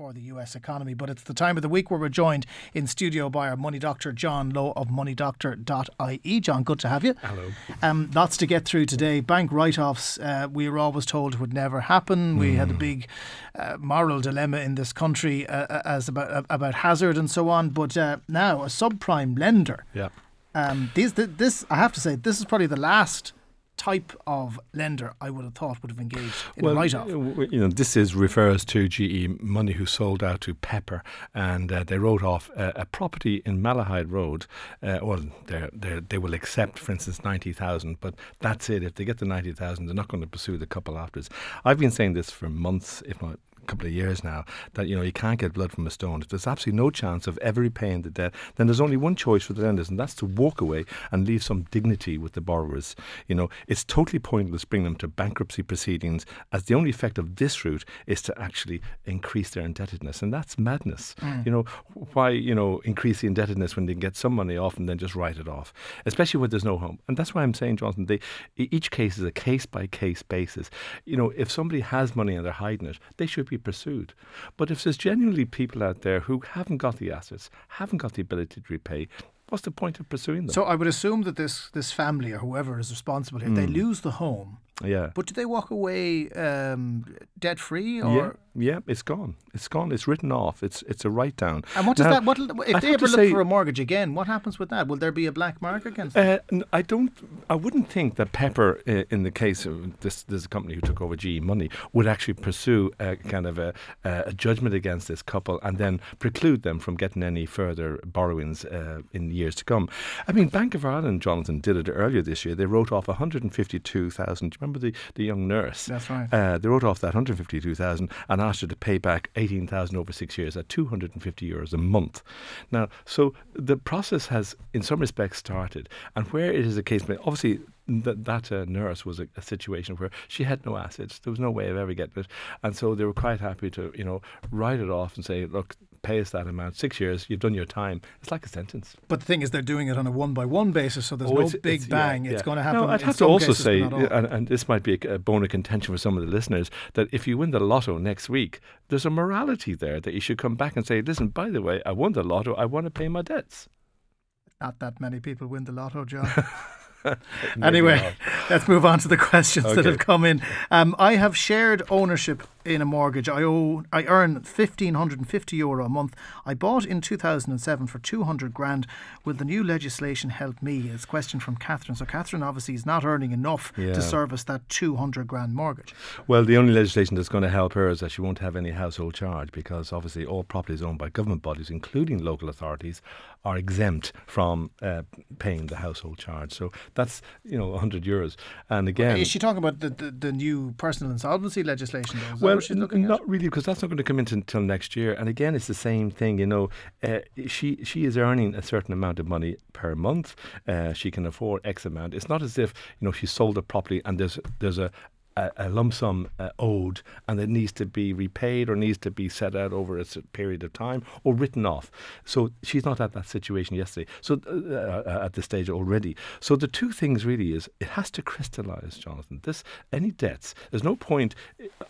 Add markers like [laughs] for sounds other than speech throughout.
for the US economy. But it's the time of the week where we're joined in studio by our money doctor, John Lowe of moneydoctor.ie. John, good to have you. Hello. Um, lots to get through today. Bank write offs, uh, we were always told would never happen. We had a big uh, moral dilemma in this country uh, as about, about hazard and so on. But uh, now, a subprime lender. Yeah. Um, these, th- this, I have to say, this is probably the last type of lender I would have thought would have engaged in well, write-off. uh, You know, this is refers to GE money who sold out to Pepper, and uh, they wrote off a, a property in Malahide Road. Uh, well, they're, they're, they will accept, for instance, ninety thousand, but that's it. If they get the ninety thousand, they're not going to pursue the couple afterwards. I've been saying this for months, if not couple of years now that you know you can't get blood from a stone. If there's absolutely no chance of ever repaying the debt, then there's only one choice for the lenders, and that's to walk away and leave some dignity with the borrowers. You know, it's totally pointless bringing them to bankruptcy proceedings, as the only effect of this route is to actually increase their indebtedness, and that's madness. Mm. You know, why you know increase the indebtedness when they can get some money off and then just write it off, especially when there's no home. And that's why I'm saying, Jonathan, they, each case is a case by case basis. You know, if somebody has money and they're hiding it, they should be pursued. But if there's genuinely people out there who haven't got the assets, haven't got the ability to repay, what's the point of pursuing them? So I would assume that this this family or whoever is responsible here, they hmm. lose the home. Yeah. But do they walk away um, debt free or? yeah, yeah, it's gone. It's gone. It's written off. It's it's a write down. And what does Now, that? What if I'd they ever look say- for a mortgage again? What happens with that? Will there be a black mark against? Uh, I don't. I wouldn't think that Pepper, uh, in the case of this, this company who took over GE Money, would actually pursue a kind of a, a judgment against this couple and then preclude them from getting any further borrowings uh, in years to come. I mean, Bank of Ireland, Jonathan, did it earlier this year. They wrote off 152,000. Do you remember the, the young nurse? That's right. Uh, they wrote off that 152,000 and asked her to pay back 18,000 over six years at 250 euros a month. Now, so the process has, in some respects, started. And where it is a case, obviously, that, that uh, nurse was a, a situation where she had no assets. There was no way of ever getting it. And so they were quite happy to, you know, write it off and say, look, pay us that amount. Six years, you've done your time. It's like a sentence. But the thing is, they're doing it on a one by one basis, so there's Oh, no it's- big it's- yeah, bang. It's going to happen. No, I'd have to also say, and, and this might be a, a bone of contention for some of the listeners, that if you win the lotto next week, there's a morality there that you should come back and say, listen, by the way, I won the lotto, I want to pay my debts. Not that many people win the lotto, John. [laughs] [laughs] Anyway, let's move on to the questions that have come in. Um, I have shared ownership in a mortgage. I owe, I earn fifteen hundred and fifty euro a month. I bought in two thousand and seven for two hundred grand. Will the new legislation help me? It's a question from Catherine. So Catherine obviously is not earning enough Yeah. to service that two hundred grand mortgage. Well, the only legislation that's going to help her is that she won't have any household charge because obviously all properties owned by government bodies, including local authorities, are exempt from uh, paying the household charge. So that's you know 100 euros. And again, Is she talking about the, the, the new personal insolvency legislation? Though? Well, she's looking at? not really, because that's not going to come into until next year. And again, it's the same thing. You know, uh, she she is earning a certain amount of money per month. Uh, she can afford X amount. It's not as if you know she sold a property and there's there's a a, a lump sum uh, owed and it needs to be repaid or needs to be set out over a period of time or written off. So she's not at that situation yesterday. So uh, uh, at this stage already. So the two things really is it has to crystallize, Jonathan. This any debts. There's no point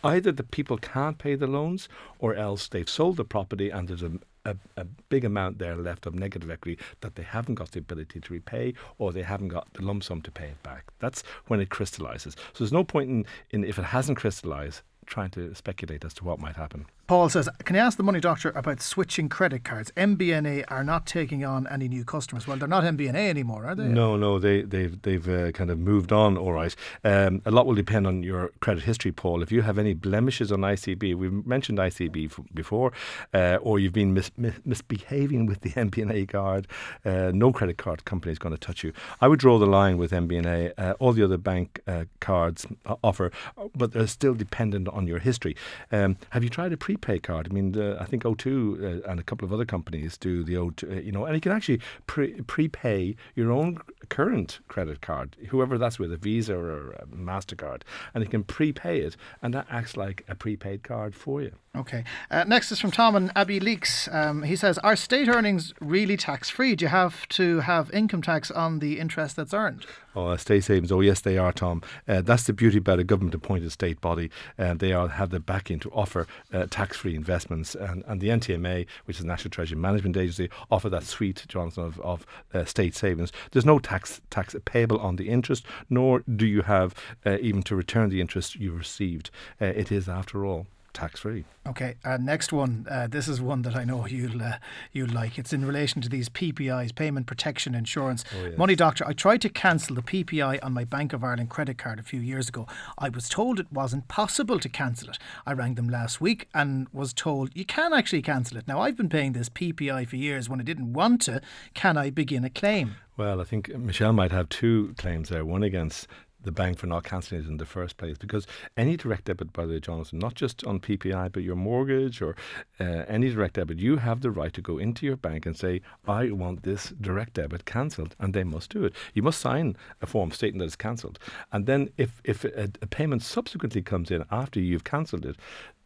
either the people can't pay the loans or else they've sold the property and there's a a, a big amount there left of negative equity that they haven't got the ability to repay or they haven't got the lump sum to pay it back. That's when it crystallizes. So there's no point in, in if it hasn't crystallized, trying to speculate as to what might happen. Paul says, Can you ask the money doctor about switching credit cards? MBNA are not taking on any new customers. Well, they're not MBNA anymore, are they? No, no, they, they've they've uh, kind of moved on. All right, um, a lot will depend on your credit history, Paul. If you have any blemishes on ICB, we've mentioned ICB f- before, uh, or you've been mis- mis- misbehaving with the [laughs] MBNA card, uh, no credit card company is going to touch you. I would draw the line with MBNA. Uh, all the other bank uh, cards offer, but they're still dependent on your history. Um, have you tried a prepaid card? I mean, the, I think O2 uh, and a couple of other companies do the O2, uh, you know, and you can actually pre- prepay your own current credit card, whoever that's with, a Visa or a MasterCard, and you can prepay it, and that acts like a prepaid card for you. Okay. Uh, next is from Tom and Abbeyleix. Um, he says, Are state earnings really tax free? Do you have to have income tax on the interest that's earned? Oh, state savings. Oh, yes, they are, Tom. Uh, that's the beauty about a government appointed state body. Uh, they are, have the backing to offer uh, tax free investments. And, and the NTMA, which is the National Treasury Management Agency, offer that suite, Jonathan, of, of uh, state savings. There's no tax tax payable on the interest, nor do you have uh, even to return the interest you received. Uh, it is, after all, tax free. Okay, uh, next one. Uh, this is one that I know you'll uh, you'll like. It's in relation to these PPIs, payment protection insurance. Oh, yes. Money doctor, I tried to cancel the PPI on my Bank of Ireland credit card a few years ago. I was told it wasn't possible to cancel it. I rang them last week and was told you can actually cancel it. Now I've been paying this PPI for years when I didn't want to. Can I begin a claim? Well, I think Michelle might have two claims there. One against the bank for not cancelling it in the first place. Because any direct debit, by the way, Jonathan, not just on PPI, but your mortgage or uh, any direct debit, you have the right to go into your bank and say, I want this direct debit cancelled, and they must do it. You must sign a form stating that it's cancelled. And then if, if a, a payment subsequently comes in after you've cancelled it,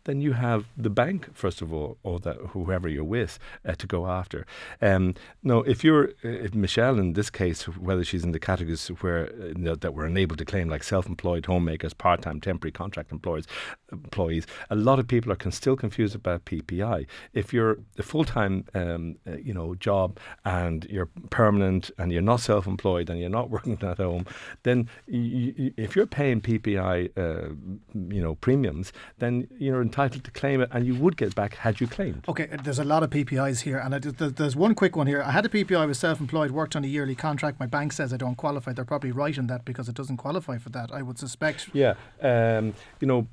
then you have the bank first of all, or that whoever you're with, uh, to go after. Um, no, if you're if Michelle in this case, whether she's in the categories where uh, that we're unable to claim, like self-employed homemakers, part-time, temporary contract employees, employees, a lot of people are can still confused about PPI. If you're a full-time, um, uh, you know, job and you're permanent and you're not self-employed and you're not [laughs] working at home, then if you're paying PPI, uh, you know, premiums, then you're entitled to claim it, and you would get back had you claimed. Okay, there's a lot of PPIs here, and I, there's one quick one here. I had a PPI, I was self-employed, worked on a yearly contract. My bank says I don't qualify. They're probably right in that because it doesn't qualify for that. I would suspect. Yeah, um, you know,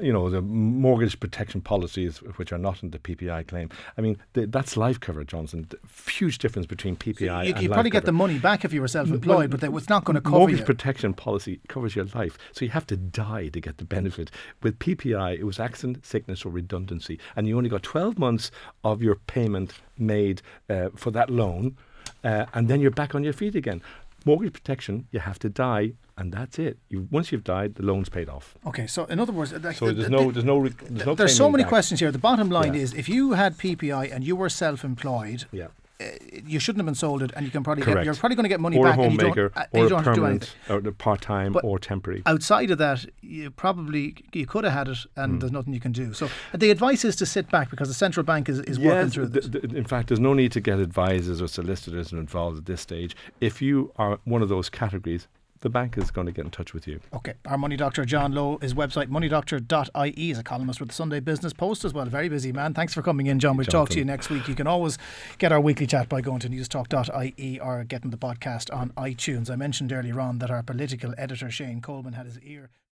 you know the mortgage protection policies which are not in the PPI claim. I mean, the, that's life cover, Jonathan. The huge difference between PPI. So you, and you probably get the money back if you were self-employed, well, but it's not going to cover mortgage you. protection policy covers your life, so you have to die to get the benefit. With PPI, it was accident, sickness, or redundancy, and you only got 12 months of your payment made uh, for that loan, uh, and then you're back on your feet again. Mortgage protection, you have to die and that's it. You, once you've died, the loan's paid off. Okay, so in other words, so there's no, there's no, there's no. There's so many back. questions here. The bottom line yeah. is, if you had PPI and you were self-employed, yeah. Uh, you shouldn't have been sold it, and you can probably Correct. get, you're probably going to get money or back. A homemaker, and you don't, uh, or permanent, or part time, or temporary. Outside of that, you probably you could have had it, and mm. there's nothing you can do. So the advice is to sit back because the central bank is, is yes, working through this. Th- th- in fact, there's no need to get advisors or solicitors involved at this stage. If you are one of those categories, the bank is going to get in touch with you. Okay. Our money doctor, John Lowe, his website, moneydoctor.ie, is a columnist with the Sunday Business Post as well. Very busy man. Thanks for coming in, John. We'll Jonathan. talk to you next week. You can always get our weekly chat by going to newstalk.ie or getting the podcast on iTunes. I mentioned earlier on that our political editor, Shane Coleman, had his ear.